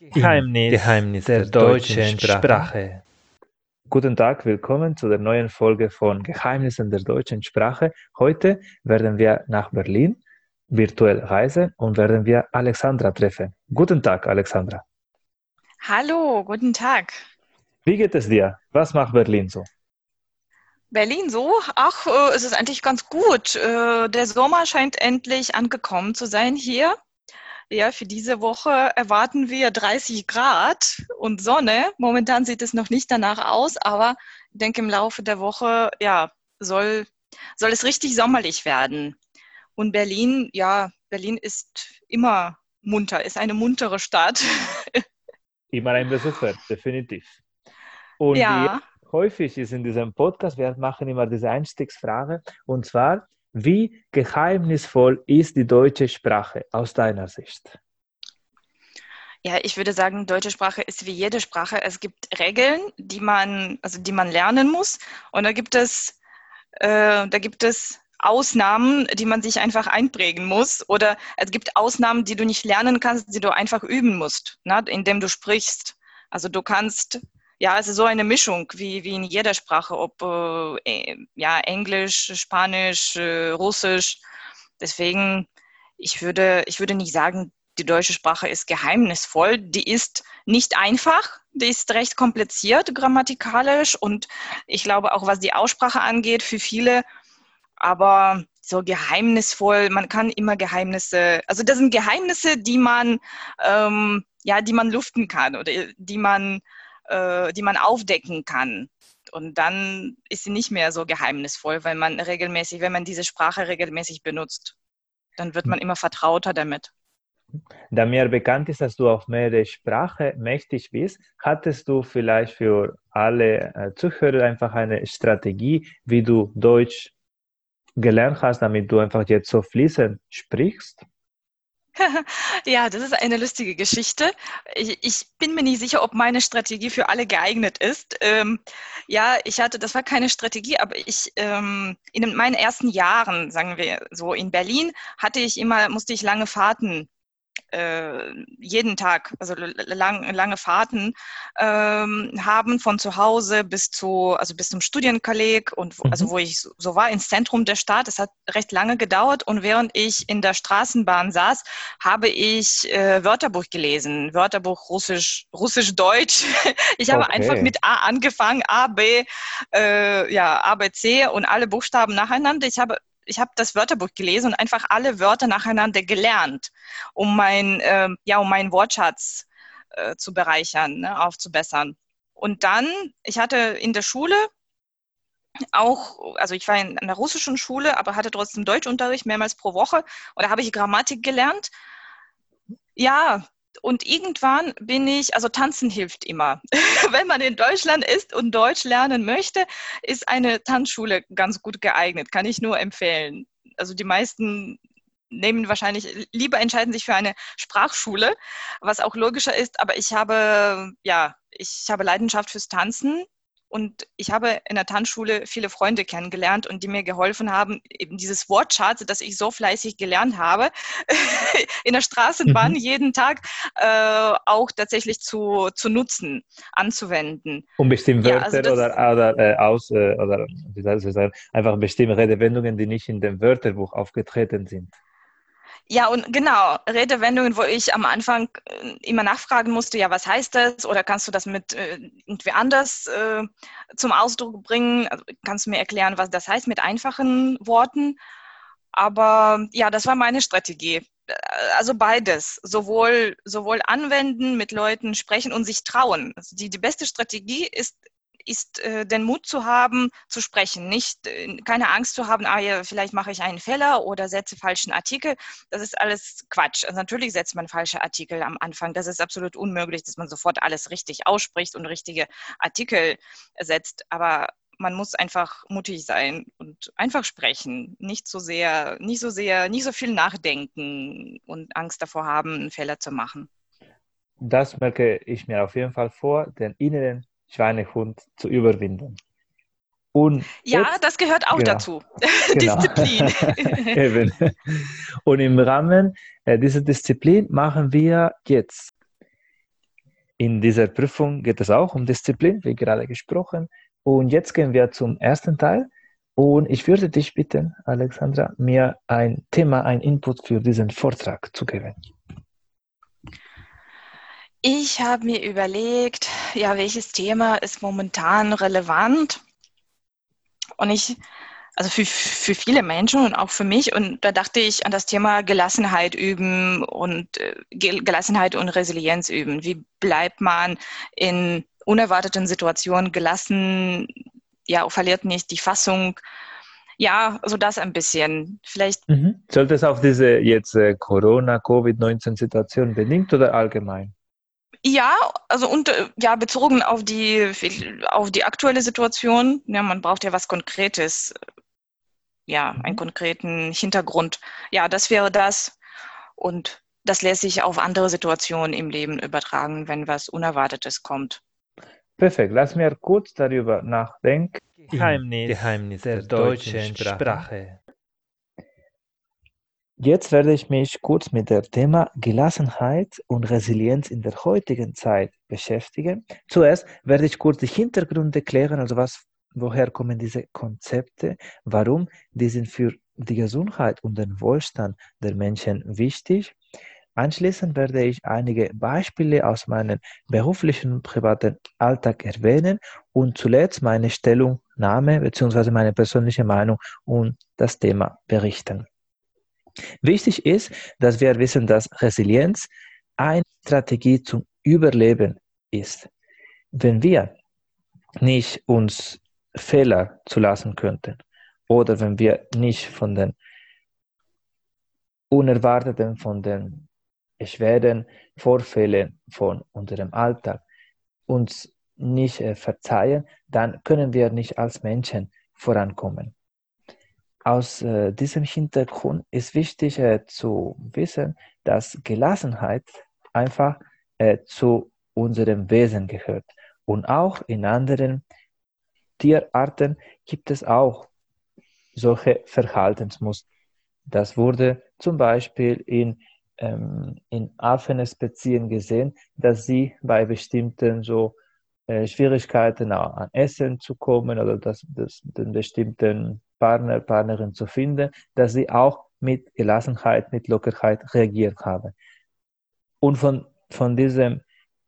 Geheimnis, Geheimnis der, der deutschen Sprache. Sprache. Guten Tag, willkommen zu der neuen Folge von Geheimnissen der deutschen Sprache. Heute werden wir nach Berlin virtuell reisen und werden wir Alexandra treffen. Guten Tag, Alexandra. Hallo, guten Tag. Wie geht es dir? Was macht Berlin so? Berlin so? Ach, äh, es ist eigentlich ganz gut. Äh, der Sommer scheint endlich angekommen zu sein hier. Ja, für diese Woche erwarten wir 30 Grad und Sonne. Momentan sieht es noch nicht danach aus, aber ich denke, im Laufe der Woche, ja, soll, soll es richtig sommerlich werden. Und Berlin, ja, Berlin ist immer munter, ist eine muntere Stadt. immer ein Besucher, definitiv. Und ja. häufig ist in diesem Podcast, wir machen immer diese Einstiegsfrage, und zwar, wie geheimnisvoll ist die deutsche Sprache aus deiner Sicht? Ja, ich würde sagen, deutsche Sprache ist wie jede Sprache. Es gibt Regeln, die man, also die man lernen muss. Und da gibt es, äh, da gibt es Ausnahmen, die man sich einfach einprägen muss. Oder es gibt Ausnahmen, die du nicht lernen kannst, die du einfach üben musst, ne, indem du sprichst. Also du kannst ja, ist so eine Mischung wie, wie in jeder Sprache, ob äh, ja, Englisch, Spanisch, äh, Russisch. Deswegen, ich würde, ich würde nicht sagen, die deutsche Sprache ist geheimnisvoll. Die ist nicht einfach, die ist recht kompliziert grammatikalisch und ich glaube auch, was die Aussprache angeht, für viele, aber so geheimnisvoll, man kann immer Geheimnisse, also das sind Geheimnisse, die man, ähm, ja, die man luften kann oder die man äh, die man aufdecken kann. Und dann ist sie nicht mehr so geheimnisvoll, weil man regelmäßig, wenn man diese Sprache regelmäßig benutzt, dann wird man immer vertrauter damit. Da mir bekannt ist, dass du auf mehrere Sprachen mächtig bist, hattest du vielleicht für alle äh, Zuhörer einfach eine Strategie, wie du Deutsch gelernt hast, damit du einfach jetzt so fließend sprichst? ja, das ist eine lustige Geschichte. Ich, ich, bin mir nicht sicher, ob meine Strategie für alle geeignet ist. Ähm, ja, ich hatte, das war keine Strategie, aber ich ähm, in meinen ersten Jahren, sagen wir so, in Berlin hatte ich immer, musste ich lange Fahrten äh, jeden Tag, also lang, lange Fahrten ähm, haben von zu Hause bis zu, also bis zum Studienkolleg und mhm. also wo ich so war ins Zentrum der Stadt. Es hat recht lange gedauert und während ich in der Straßenbahn saß, habe ich äh, Wörterbuch gelesen, Wörterbuch Russisch, Russisch-Deutsch. Ich habe okay. einfach mit A angefangen, A, B, äh, ja, A, B, C und alle Buchstaben nacheinander. Ich habe ich habe das Wörterbuch gelesen und einfach alle Wörter nacheinander gelernt, um mein, äh, ja, um meinen Wortschatz äh, zu bereichern, ne, aufzubessern. Und dann, ich hatte in der Schule auch, also ich war in einer russischen Schule, aber hatte trotzdem Deutschunterricht mehrmals pro Woche und da habe ich Grammatik gelernt. Ja, und irgendwann bin ich, also tanzen hilft immer. Wenn man in Deutschland ist und Deutsch lernen möchte, ist eine Tanzschule ganz gut geeignet, kann ich nur empfehlen. Also die meisten nehmen wahrscheinlich, lieber entscheiden sich für eine Sprachschule, was auch logischer ist, aber ich habe, ja, ich habe Leidenschaft fürs Tanzen und ich habe in der Tanzschule viele Freunde kennengelernt und die mir geholfen haben, eben dieses Wortschatz, das ich so fleißig gelernt habe, in der Straßenbahn mhm. jeden Tag äh, auch tatsächlich zu, zu nutzen, anzuwenden. Um bestimmte Wörter ja, also oder, oder äh, aus äh, oder wie soll ich sagen, einfach bestimmte Redewendungen, die nicht in dem Wörterbuch aufgetreten sind. Ja, und genau, Redewendungen, wo ich am Anfang äh, immer nachfragen musste, ja, was heißt das? Oder kannst du das mit äh, irgendwie anders äh, zum Ausdruck bringen? Also, kannst du mir erklären, was das heißt mit einfachen Worten? Aber ja, das war meine Strategie. Äh, also beides, sowohl, sowohl anwenden, mit Leuten sprechen und sich trauen. Also die, die beste Strategie ist ist äh, den Mut zu haben, zu sprechen, nicht äh, keine Angst zu haben, ah ja, vielleicht mache ich einen Fehler oder setze falschen Artikel. Das ist alles Quatsch. Also natürlich setzt man falsche Artikel am Anfang. Das ist absolut unmöglich, dass man sofort alles richtig ausspricht und richtige Artikel setzt. Aber man muss einfach mutig sein und einfach sprechen, nicht so sehr, nicht so sehr, nicht so viel nachdenken und Angst davor haben, einen Fehler zu machen. Das merke ich mir auf jeden Fall vor, den inneren Schweinehund zu überwinden. Und ja, jetzt, das gehört auch genau, dazu. Genau. Disziplin. Eben. Und im Rahmen äh, dieser Disziplin machen wir jetzt in dieser Prüfung geht es auch um Disziplin, wie gerade gesprochen. Und jetzt gehen wir zum ersten Teil. Und ich würde dich bitten, Alexandra, mir ein Thema, ein Input für diesen Vortrag zu geben. Ich habe mir überlegt, ja, welches Thema ist momentan relevant? Und ich, also für, für viele Menschen und auch für mich, und da dachte ich an das Thema Gelassenheit üben und äh, Gelassenheit und Resilienz üben. Wie bleibt man in unerwarteten Situationen gelassen? Ja, verliert nicht die Fassung. Ja, so das ein bisschen. Vielleicht. Mhm. Sollte es auf diese jetzt äh, Corona-Covid-19-Situation bedingt oder allgemein? Ja, also und äh, ja, bezogen auf die auf die aktuelle Situation. Ja, man braucht ja was Konkretes, ja, einen mhm. konkreten Hintergrund. Ja, das wäre das. Und das lässt sich auf andere Situationen im Leben übertragen, wenn was Unerwartetes kommt. Perfekt. Lass mir kurz darüber nachdenken. Geheimnis, Geheimnis der deutschen Sprache. Jetzt werde ich mich kurz mit dem Thema Gelassenheit und Resilienz in der heutigen Zeit beschäftigen. Zuerst werde ich kurz die Hintergründe klären, also was, woher kommen diese Konzepte, warum die sind für die Gesundheit und den Wohlstand der Menschen wichtig. Anschließend werde ich einige Beispiele aus meinem beruflichen und privaten Alltag erwähnen und zuletzt meine Stellungnahme bzw. meine persönliche Meinung und das Thema berichten. Wichtig ist, dass wir wissen, dass Resilienz eine Strategie zum Überleben ist. Wenn wir nicht uns Fehler zulassen könnten oder wenn wir nicht von den Unerwarteten, von den schweren Vorfällen von unserem Alltag uns nicht äh, verzeihen, dann können wir nicht als Menschen vorankommen aus äh, diesem Hintergrund ist wichtig äh, zu wissen, dass Gelassenheit einfach äh, zu unserem Wesen gehört. Und auch in anderen Tierarten gibt es auch solche Verhaltensmuster. Das wurde zum Beispiel in, ähm, in Affenspezien gesehen, dass sie bei bestimmten so äh, Schwierigkeiten an Essen zu kommen oder dass, dass den bestimmten Partner, Partnerin zu finden, dass sie auch mit Gelassenheit, mit Lockerheit reagiert haben. Und von, von diesem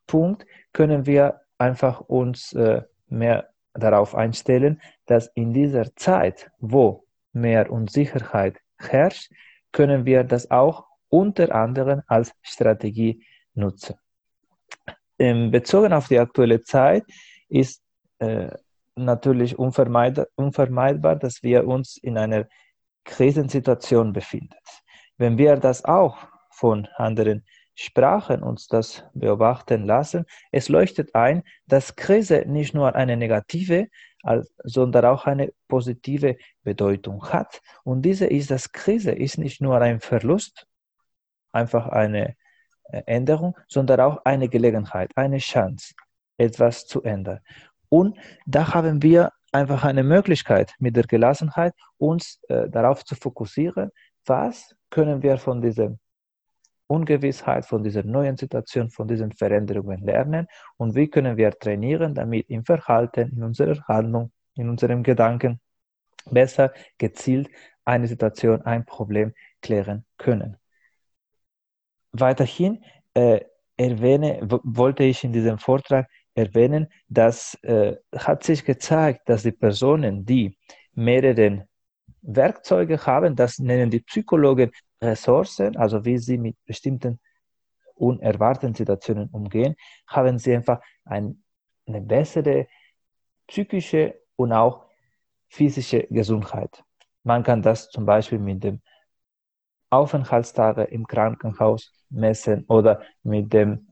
Punkt können wir einfach uns äh, mehr darauf einstellen, dass in dieser Zeit, wo mehr Unsicherheit herrscht, können wir das auch unter anderem als Strategie nutzen. Ähm, bezogen auf die aktuelle Zeit ist äh, natürlich unvermeid unvermeidbar, dass wir uns in einer Krisensituation befinden. Wenn wir das auch von anderen Sprachen uns das beobachten lassen, es leuchtet ein, dass Krise nicht nur eine negative, sondern auch eine positive Bedeutung hat. Und diese ist, dass Krise ist nicht nur ein Verlust, einfach eine äh, Änderung, sondern auch eine Gelegenheit, eine Chance, etwas zu ändern. Und da haben wir einfach eine Möglichkeit mit der Gelassenheit, uns äh, darauf zu fokussieren, was können wir von dieser Ungewissheit, von dieser neuen Situation, von diesen Veränderungen lernen und wie können wir trainieren, damit im Verhalten, in unserer Handlung, in unseren Gedanken besser gezielt eine Situation, ein Problem klären können. Weiterhin äh, erwähne, wollte ich in diesem Vortrag erwähnen, dass äh, hat sich gezeigt, dass die Personen, die mehrere Werkzeuge haben, das nennen die Psychologen Ressourcen, also wie sie mit bestimmten unerwarteten Situationen umgehen, haben sie einfach ein, eine bessere psychische und auch physische Gesundheit. Man kann das zum Beispiel mit dem Aufenthaltstage im Krankenhaus messen oder mit dem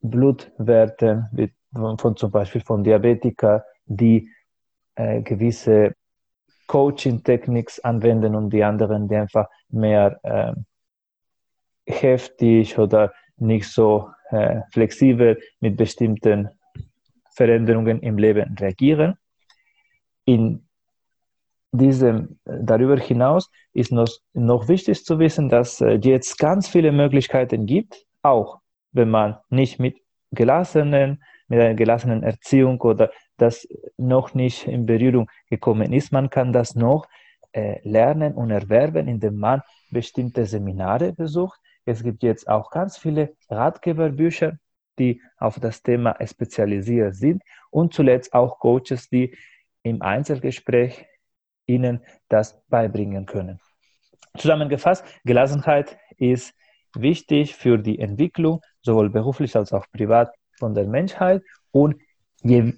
Blutwerten von, von zum Beispiel von Diabetikern, die äh, gewisse Coaching-Techniks anwenden und die anderen, die einfach mehr äh, heftig oder nicht so äh, flexibel mit bestimmten Veränderungen im Leben reagieren. In diesem, darüber hinaus ist noch, noch wichtig zu wissen, dass es äh, jetzt ganz viele Möglichkeiten gibt, auch wenn man nicht mit gelassenen, mit einer gelassenen Erziehung oder das noch nicht in Berührung gekommen ist. Man kann das noch äh, lernen und erwerben, indem man bestimmte Seminare besucht. Es gibt jetzt auch ganz viele Ratgeberbücher, die auf das Thema spezialisiert sind und zuletzt auch Coaches, die im Einzelgespräch Ihnen das beibringen können. Zusammengefasst, Gelassenheit ist wichtig für die Entwicklung, sowohl beruflich als auch privat von der Menschheit. Und je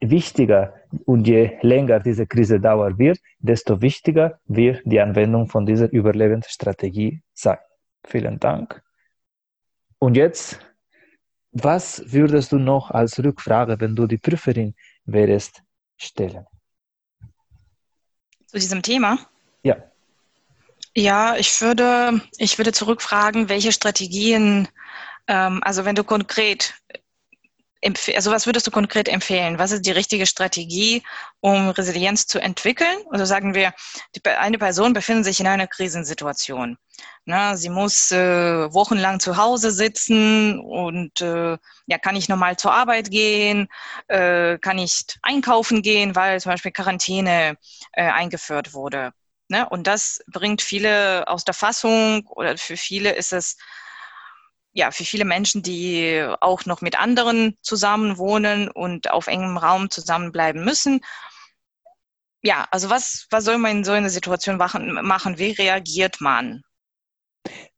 wichtiger und je länger diese Krise dauern wird, desto wichtiger wird die Anwendung von dieser Überlebensstrategie sein. Vielen Dank. Und jetzt, was würdest du noch als Rückfrage, wenn du die Prüferin wärst, stellen? Zu diesem Thema? Ja. Ja, ich würde, ich würde zurückfragen, welche Strategien, ähm, also wenn du konkret also was würdest du konkret empfehlen? Was ist die richtige Strategie, um Resilienz zu entwickeln? Also sagen wir, die, eine Person befindet sich in einer Krisensituation. Na, sie muss äh, wochenlang zu Hause sitzen und äh, ja, kann ich normal zur Arbeit gehen, äh, kann ich einkaufen gehen, weil zum Beispiel Quarantäne äh, eingeführt wurde. Ne? Und das bringt viele aus der Fassung oder für viele ist es ja, für viele Menschen, die auch noch mit anderen zusammen wohnen und auf engem Raum zusammenbleiben müssen. Ja, also was, was soll man in so einer Situation machen? Wie reagiert man?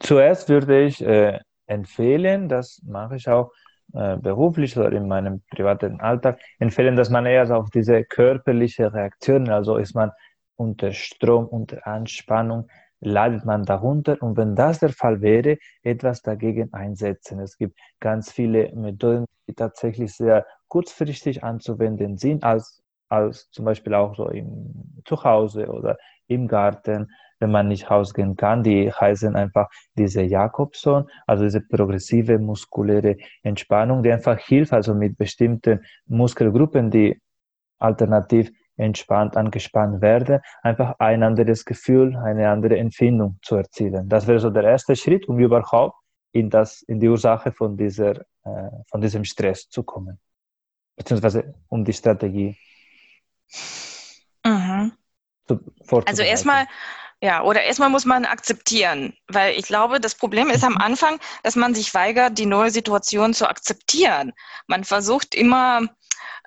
Zuerst würde ich äh, empfehlen, das mache ich auch äh, beruflich oder in meinem privaten Alltag, empfehlen, dass man eher auf diese körperliche Reaktion, also ist man unter Strom, unter Anspannung, leidet man darunter. Und wenn das der Fall wäre, etwas dagegen einsetzen. Es gibt ganz viele Methoden, die tatsächlich sehr kurzfristig anzuwenden sind, als, als zum Beispiel auch so im Zuhause oder im Garten, wenn man nicht rausgehen kann. Die heißen einfach diese Jakobson, also diese progressive muskuläre Entspannung, die einfach hilft, also mit bestimmten Muskelgruppen, die alternativ entspannt, angespannt werde, einfach ein anderes Gefühl, eine andere Empfindung zu erzielen. Das wäre so der erste Schritt, um überhaupt in, das, in die Ursache von, dieser, äh, von diesem Stress zu kommen, beziehungsweise um die Strategie. Mhm. also erstmal, ja, oder erstmal muss man akzeptieren, weil ich glaube, das Problem ist am. Anfang, dass man sich weigert, die neue Situation zu akzeptieren. Man versucht immer,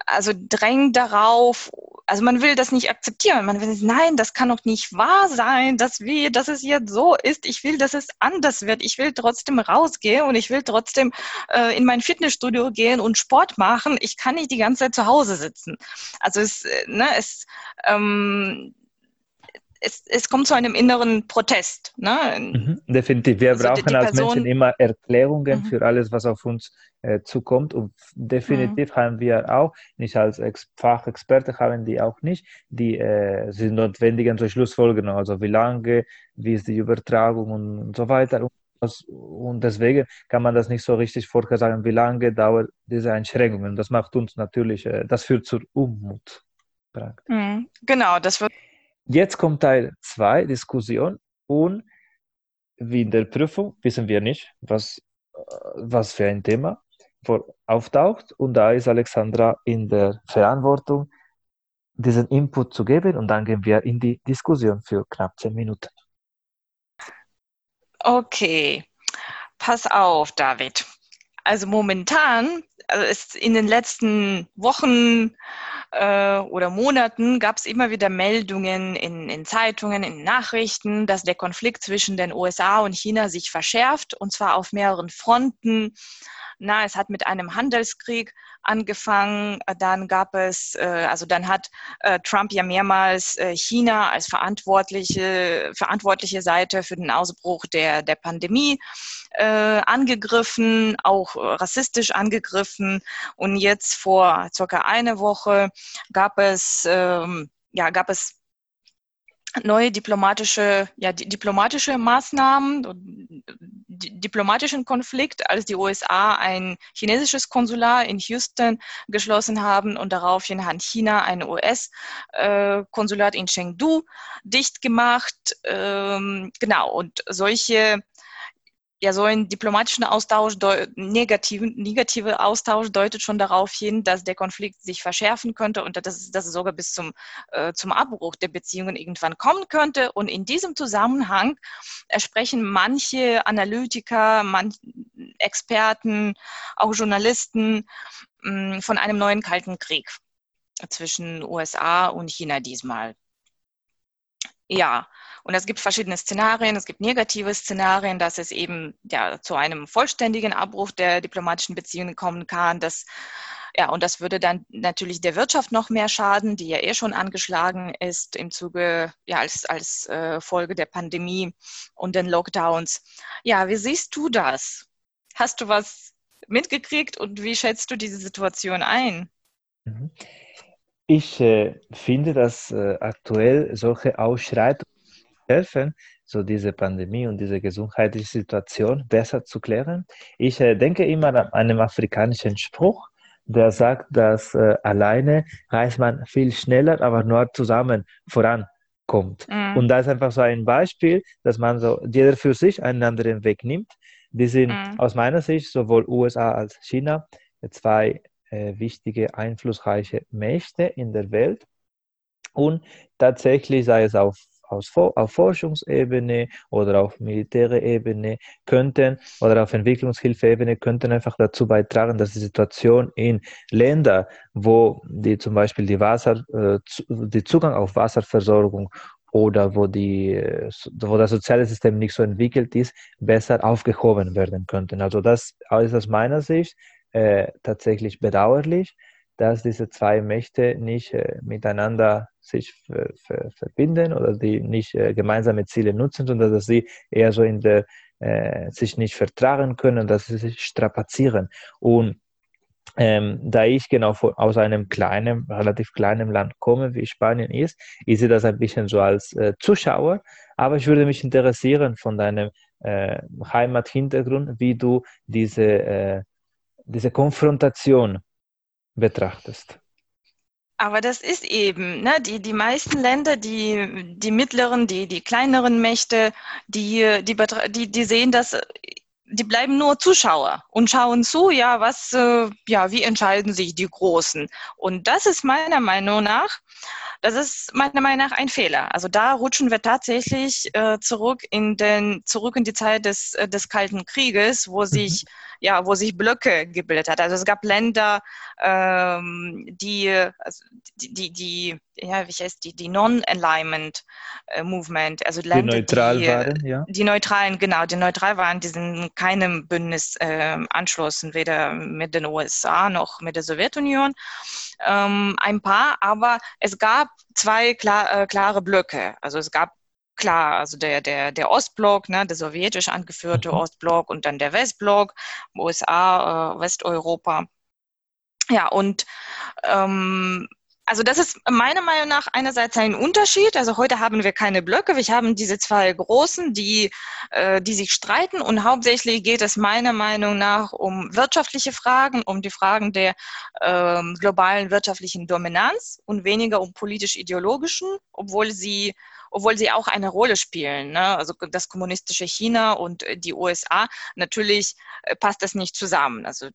also drängt darauf, also man will das nicht akzeptieren. Man will, nein, das kann doch nicht wahr sein, dass wir, dass es jetzt so ist. Ich will, dass es anders wird. Ich will trotzdem rausgehen und ich will trotzdem äh, in mein Fitnessstudio gehen und Sport machen. Ich kann nicht die ganze Zeit zu Hause sitzen. Also es, äh, ne, es, ähm, es, es kommt zu einem inneren Protest. Ne? Mhm, definitiv. Wir also brauchen die, die als Menschen immer Erklärungen mhm. für alles, was auf uns äh, zukommt. Und definitiv mhm. haben wir auch, nicht als Ex Fachexperte haben die auch nicht, die äh, sind notwendigen zur Schlussfolgerung. Also wie lange, wie ist die Übertragung und so weiter. Und deswegen kann man das nicht so richtig vorhersagen, wie lange dauert diese Einschränkungen. Das macht uns natürlich, äh, das führt zur Unmut. Mhm. Genau, das wird Jetzt kommt Teil 2, Diskussion. Und wie in der Prüfung wissen wir nicht, was, äh, was für ein Thema auftaucht. Und da ist Alexandra in der Verantwortung, diesen Input zu geben. Und dann gehen wir in die Diskussion für knapp zehn Minuten. Okay, pass auf, David. Also momentan, also ist in den letzten Wochen äh, oder Monaten gab es immer wieder Meldungen in, in Zeitungen, in Nachrichten, dass der Konflikt zwischen den USA und China sich verschärft, und zwar auf mehreren Fronten. Na, es hat mit einem Handelskrieg angefangen. Dann gab es, äh, also dann hat äh, Trump ja mehrmals äh, China als verantwortliche, verantwortliche Seite für den Ausbruch der, der Pandemie äh, angegriffen, auch rassistisch angegriffen. Und jetzt vor circa eine Woche gab es, ähm, ja, gab es neue diplomatische, ja, diplomatische Maßnahmen, diplomatischen Konflikt, als die USA ein chinesisches Konsulat in Houston geschlossen haben und daraufhin hat China ein US-Konsulat in Chengdu dicht gemacht. Ähm, genau, und solche ja, so ein diplomatischer Austausch, negativ, negative Austausch deutet schon darauf hin, dass der Konflikt sich verschärfen könnte und dass, dass es sogar bis zum, äh, zum Abbruch der Beziehungen irgendwann kommen könnte. Und in diesem Zusammenhang sprechen manche Analytiker, manche Experten, auch Journalisten mh, mm, von einem neuen Kalten Krieg zwischen USA und China diesmal. Ja, und es gibt verschiedene Szenarien. Es gibt negative Szenarien, dass es eben ja, zu einem vollständigen Abbruch der diplomatischen Beziehungen kommen kann. Dass, ja, und das würde dann natürlich der Wirtschaft noch mehr schaden, die ja eh schon angeschlagen ist im Zuge, ja, als, als äh, Folge der Pandemie und den Lockdowns. Ja, wie siehst du das? Hast du was mitgekriegt und wie schätzt du diese Situation ein? Mhm. Ich äh, finde, dass äh, aktuell solche Ausschreitungen helfen, so diese Pandemie und diese gesundheitliche Situation besser zu klären. Ich äh, denke immer an einen afrikanischen Spruch, der sagt, dass äh, alleine reist man viel schneller, aber nur zusammen vorankommt. Mhm. Und da ist einfach so ein Beispiel, dass man so jeder für sich einen anderen Weg nimmt. Die sind mhm. aus meiner Sicht sowohl USA als China zwei wichtige, einflussreiche Mächte in der Welt. Und tatsächlich sei es auf aus, auf Forschungsebene oder auf militäre Ebene könnten oder auf Entwicklungshilfeebene könnten einfach dazu beitragen, dass die Situation in Ländern, wo die zum Beispiel die Wasser, äh, die Zugang auf Wasserversorgung oder wo, die, äh, wo das soziale System nicht so entwickelt ist, besser aufgehoben werden könnten. Also das ist aus meiner Sicht äh, tatsächlich bedauerlich dass diese zwei Mächte nicht äh, miteinander sich verbinden oder die nicht äh, gemeinsame Ziele nutzen, sondern dass sie eher so in der äh, sich nicht vertragen können, dass sie sich strapazieren. Und ähm, da ich genau von, aus einem kleinen, relativ kleinen Land komme, wie Spanien ist, ich sehe das ein bisschen so als äh, Zuschauer, aber ich würde mich interessieren von deinem Heimathintergrund, wie du diese, diese Konfrontation betrachtest. Aber das ist eben, ne, die, die meisten Länder, die, die mittleren, die, die kleineren Mächte, die, die, die, die sehen das, die bleiben nur Zuschauer und schauen zu, ja, was, äh, ja, wie entscheiden sich die Großen. Und das ist meiner Meinung nach, das ist meiner Meinung nach ein Fehler. Also da rutschen wir tatsächlich äh, zurück in den, zurück in die Zeit des, äh, des Kalten Krieges, wo sich mhm ja, wo sich Blöcke gebildet hat. Also es gab Länder, ähm, die, also die, die, die, ja, wie heißt die, die Non-Alignment äh, Movement, also Länder, die neutral die, waren, ja. Die neutralen, genau, die neutral waren, die sind keinem Bündnis äh, anschlossen, weder mit den USA noch mit der Sowjetunion. Ähm, ein paar, aber es gab zwei klar, äh, klare Blöcke. Also es gab klar, also der, der, der Ostblock, ne, der sowjetisch angeführte mhm. Ostblock und dann der Westblock, USA, äh, Westeuropa. Ja, und ähm, also das ist meiner Meinung nach einerseits ein Unterschied. Also heute haben wir keine Blöcke, wir haben diese zwei großen, die, äh, die sich streiten und hauptsächlich geht es meiner Meinung nach um wirtschaftliche Fragen, um die Fragen der äh, globalen wirtschaftlichen Dominanz und weniger um politisch-ideologischen, obwohl sie obwohl sie auch eine Rolle spielen. Ne? Also das kommunistische China und äh, die USA, natürlich äh, passt das nicht zusammen. Also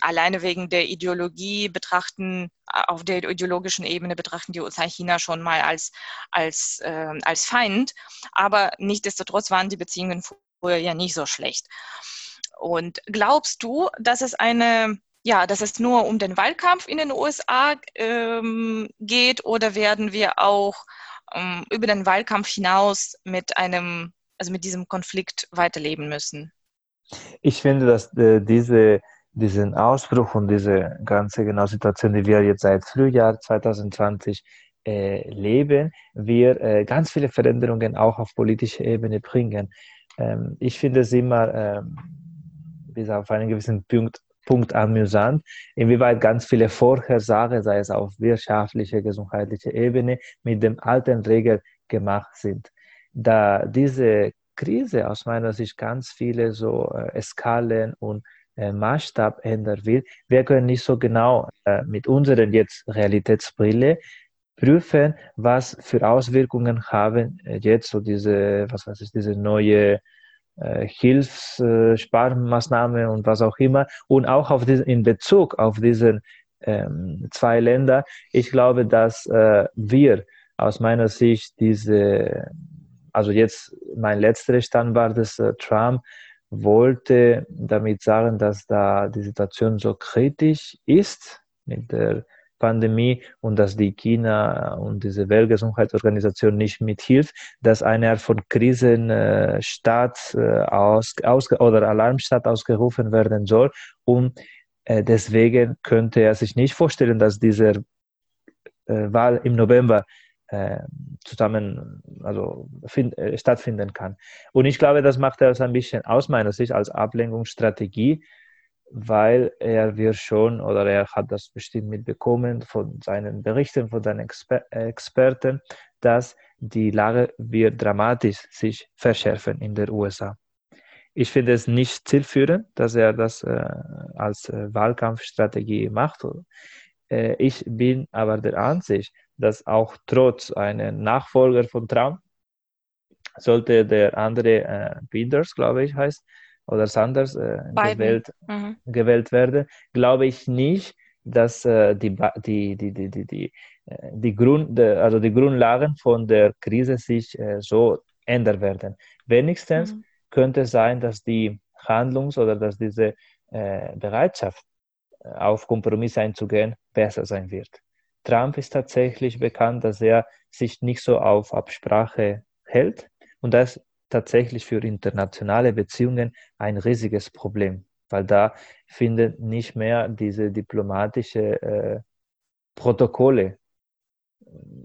alleine wegen der Ideologie betrachten, auf der ideologischen Ebene betrachten die USA China schon mal als, als, äh, als Feind. Aber nichtsdestotrotz waren die Beziehungen vorher ja nicht so schlecht. Und glaubst du, dass es eine ja, dass es nur um den Wahlkampf in den USA ähm, geht oder werden wir auch ähm, über den Wahlkampf hinaus mit einem, also mit diesem Konflikt weiterleben müssen? Ich finde, dass äh, diese, diesen Ausbruch und diese ganze genau Situation, die wir jetzt seit Frühjahr 2020 äh, leben, wir äh, ganz viele Veränderungen auch auf politischer Ebene bringen. Ähm, ich finde es immer ähm, bis auf einen gewissen Punkt Punkt amüsant, inwieweit ganz viele Vorhersagen, sei es auf wirtschaftlicher, gesundheitlicher Ebene, mit dem alten Regel gemacht sind. Da diese Krise aus meiner Sicht ganz viele so äh, Skalen und äh, Maßstab ändern will, wir können nicht so genau äh, mit unseren jetzt Realitätsbrille prüfen, was für Auswirkungen haben äh, jetzt so diese, was weiß ich, diese neue äh, Hilfssparmaßnahme und was auch immer. Und auch auf diesen, in Bezug auf diese ähm, zwei Länder, ich glaube, dass äh, wir aus meiner Sicht diese, also jetzt mein letzter Stand war, dass äh, Trump wollte damit sagen, dass da die Situation so kritisch ist mit der Pandemie und dass die China und diese Weltgesundheitsorganisation nicht mithilft, dass eine Art von Krisenstat äh, aus, aus, oder Alarmstaat ausgerufen werden soll. Und äh, deswegen könnte er sich nicht vorstellen, dass diese äh, Wahl im November äh, zusammen also find, äh, stattfinden kann. Und ich glaube, das macht er ein bisschen aus meiner Sicht als Ablenkungsstrategie, weil er wir schon oder er hat das bestimmt mitbekommen von seinen Berichten, von seinen Exper Experten, dass die Lage wird dramatisch sich verschärfen in der USA. Ich finde es nicht zielführend, dass er das äh, als äh, Wahlkampfstrategie macht. Äh, ich bin aber der Ansicht, dass auch trotz einer Nachfolger von Trump sollte der andere äh, Peters, glaube ich, heißt, oder Sanders äh, gewählt, mhm. gewählt werden, glaube ich nicht, dass äh, die, die, die, die, die, die, äh, die, Grund, also die Grundlagen von der Krise sich so ändern werden. Wenigstens mhm. könnte es sein, dass die Handlungs- oder dass diese Bereitschaft auf Kompromisse einzugehen besser sein wird. Trump ist tatsächlich bekannt, dass er sich nicht so auf Absprache hält und das tatsächlich für internationale Beziehungen ein riesiges Problem, weil da finden nicht mehr diese diplomatische äh, Protokolle.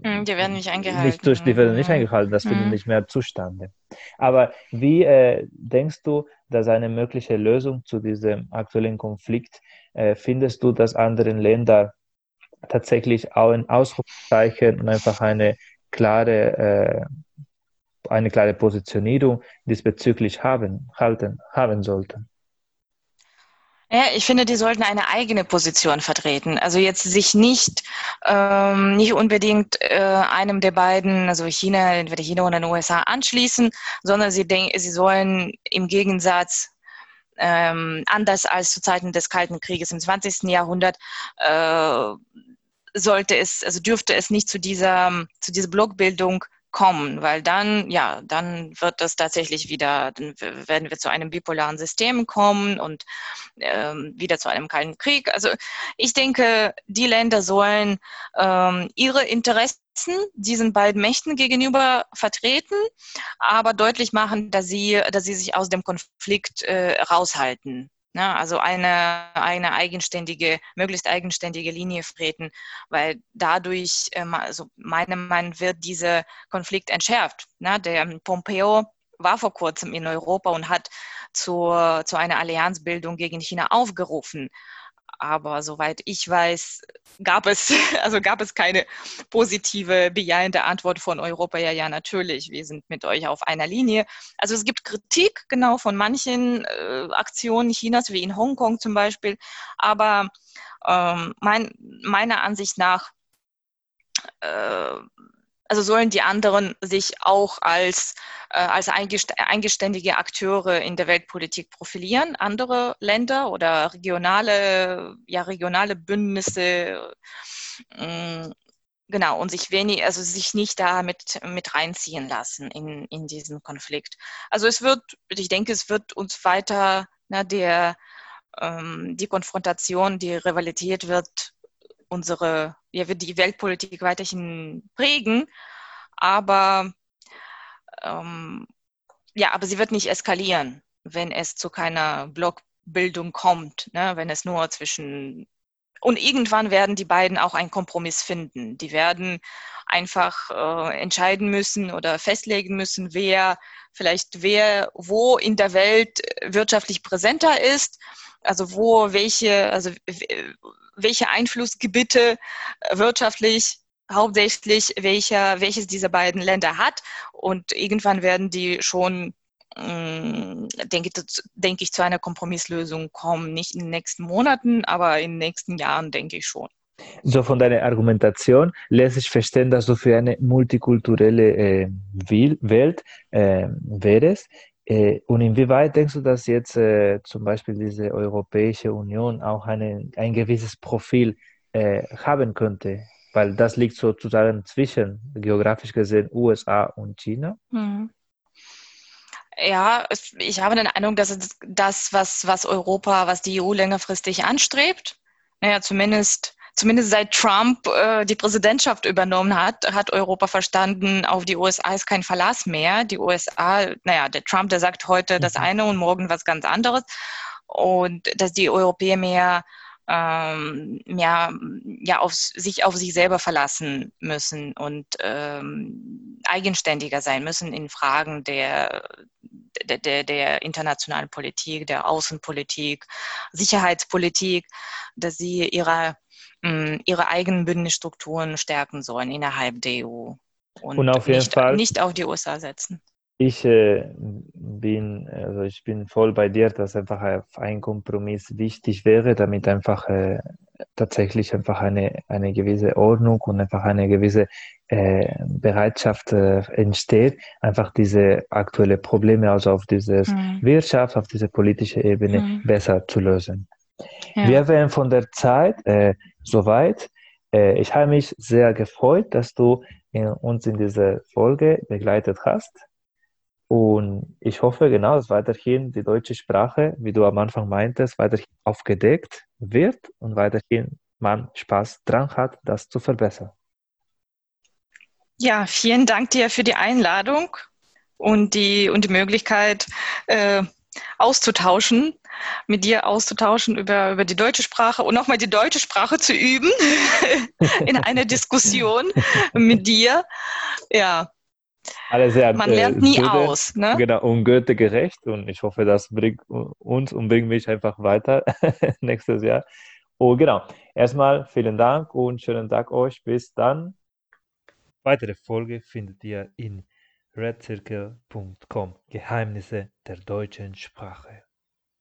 Hm, die werden nicht eingehalten. Nicht, durch, die werden nicht hm. eingehalten, das findet mhm. nicht mehr zustande. Aber wie äh, denkst du, dass eine mögliche Lösung zu diesem aktuellen Konflikt, äh, findest du, dass andere Länder tatsächlich auch ein Ausrufezeichen und einfach eine klare äh, eine klare Positionierung diesbezüglich haben, halten, haben sollten. Ja, ich finde, die sollten eine eigene Position vertreten. Also jetzt sich nicht, ähm, nicht unbedingt äh, einem der beiden, also China, entweder China oder den USA anschließen, sondern sie, denken, sie sollen im Gegensatz ähm, anders als zu Zeiten des Kalten Krieges im 20. Jahrhundert äh, sollte es, also dürfte es nicht zu dieser, zu dieser Blockbildung kommen, weil dann, ja, dann wird das tatsächlich wieder, dann werden wir zu einem bipolaren System kommen und ähm, wieder zu einem kalten Krieg. Also ich denke, die Länder sollen ähm, ihre Interessen diesen beiden Mächten gegenüber vertreten, aber deutlich machen, dass sie, dass sie sich aus dem Konflikt äh, raushalten. Ne? Also eine, eine eigenständige, möglichst eigenständige Linie treten, weil dadurch, ähm, also meiner Meinung nach, wird dieser Konflikt entschärft. Ne? Der Pompeo war vor kurzem in Europa und hat zur, zu einer Allianzbildung gegen China aufgerufen aber soweit ich weiß, gab es, also gab es keine positive, bejahende Antwort von Europa. Ja, ja, natürlich, wir sind mit euch auf einer Linie. Also es gibt Kritik genau von manchen äh, Aktionen Chinas, wie in Hongkong zum Beispiel. Aber ähm, mein, meiner Ansicht nach äh, also sollen die anderen sich auch als, äh, als eingeständige Akteure in der Weltpolitik profilieren, andere Länder oder regionale, ja, regionale Bündnisse, äh, genau, und sich wenig, also sich nicht da mit, mit reinziehen lassen in, in diesen Konflikt. Also es wird, ich denke, es wird uns weiter, na, der, ähm, die Konfrontation, die Rivalität wird unsere, ja, wird die Weltpolitik weiterhin prägen, aber ähm, ja, aber sie wird nicht eskalieren, wenn es zu keiner Blockbildung kommt, ne? wenn es nur zwischen und irgendwann werden die beiden auch einen Kompromiss finden. Die werden einfach äh, entscheiden müssen oder festlegen müssen, wer vielleicht wer wo in der Welt wirtschaftlich präsenter ist, also wo welche, also welche Einflussgebiete äh, wirtschaftlich hauptsächlich welcher, welches dieser beiden Länder hat. Und irgendwann werden die schon, mm, denke, denke ich, zu einer Kompromisslösung kommen. Nicht in den nächsten Monaten, aber in den nächsten Jahren, denke ich schon. So von deiner Argumentation lässt sich verstehen, dass du für eine multikulturelle äh, Welt äh, wärst. Äh, und inwieweit denkst du, dass jetzt äh, zum Beispiel diese Europäische Union auch eine, ein gewisses Profil äh, haben könnte? Weil das liegt sozusagen zwischen, geografisch gesehen, USA und China. Mhm. Ja, ich habe den Eindruck, dass das, was, was Europa, was die EU längerfristig anstrebt, naja, zumindest zumindest seit Trump äh, die Präsidentschaft übernommen hat, hat Europa verstanden, auf die USA ist kein Verlass mehr. Die USA, naja, der Trump, der sagt heute das mhm. eine und morgen was ganz anderes. Und dass die Europäer mehr ähm, ja, ja auf, sich auf sich selber verlassen müssen und ähm, eigenständiger sein müssen in Fragen der, der, der, der internationalen Politik, der Außenpolitik, Sicherheitspolitik, dass sie ihre ihre eigenen Bündnisstrukturen stärken sollen innerhalb der EU und, und auf jeden nicht, Fall, nicht auf die USA setzen. Ich äh, bin, also ich bin voll bei dir, dass einfach ein Kompromiss wichtig wäre, damit einfach äh, tatsächlich einfach eine, eine gewisse Ordnung und einfach eine gewisse äh, Bereitschaft äh, entsteht, einfach diese aktuelle Probleme, also auf diese mhm. Wirtschaft, auf diese politische Ebene mhm. besser zu lösen. Ja. Wir wären von der Zeit äh, soweit. Äh, ich habe mich sehr gefreut, dass du in, uns in dieser Folge begleitet hast. Und ich hoffe genau, dass weiterhin die deutsche Sprache, wie du am Anfang meintest, weiterhin aufgedeckt wird und weiterhin man Spaß dran hat, das zu verbessern. Ja, vielen Dank dir für die Einladung und die, und die Möglichkeit, äh, auszutauschen, mit dir auszutauschen über, über die deutsche Sprache und nochmal die deutsche Sprache zu üben in einer Diskussion mit dir. Ja. Sehr, Man lernt nie Goethe, aus. Ne? Genau, und Goethe gerecht und ich hoffe, das bringt uns und bringt mich einfach weiter nächstes Jahr. Und genau, erstmal vielen Dank und schönen Tag euch. Bis dann. Weitere Folge findet ihr in redcircle.com Geheimnisse der deutschen Sprache.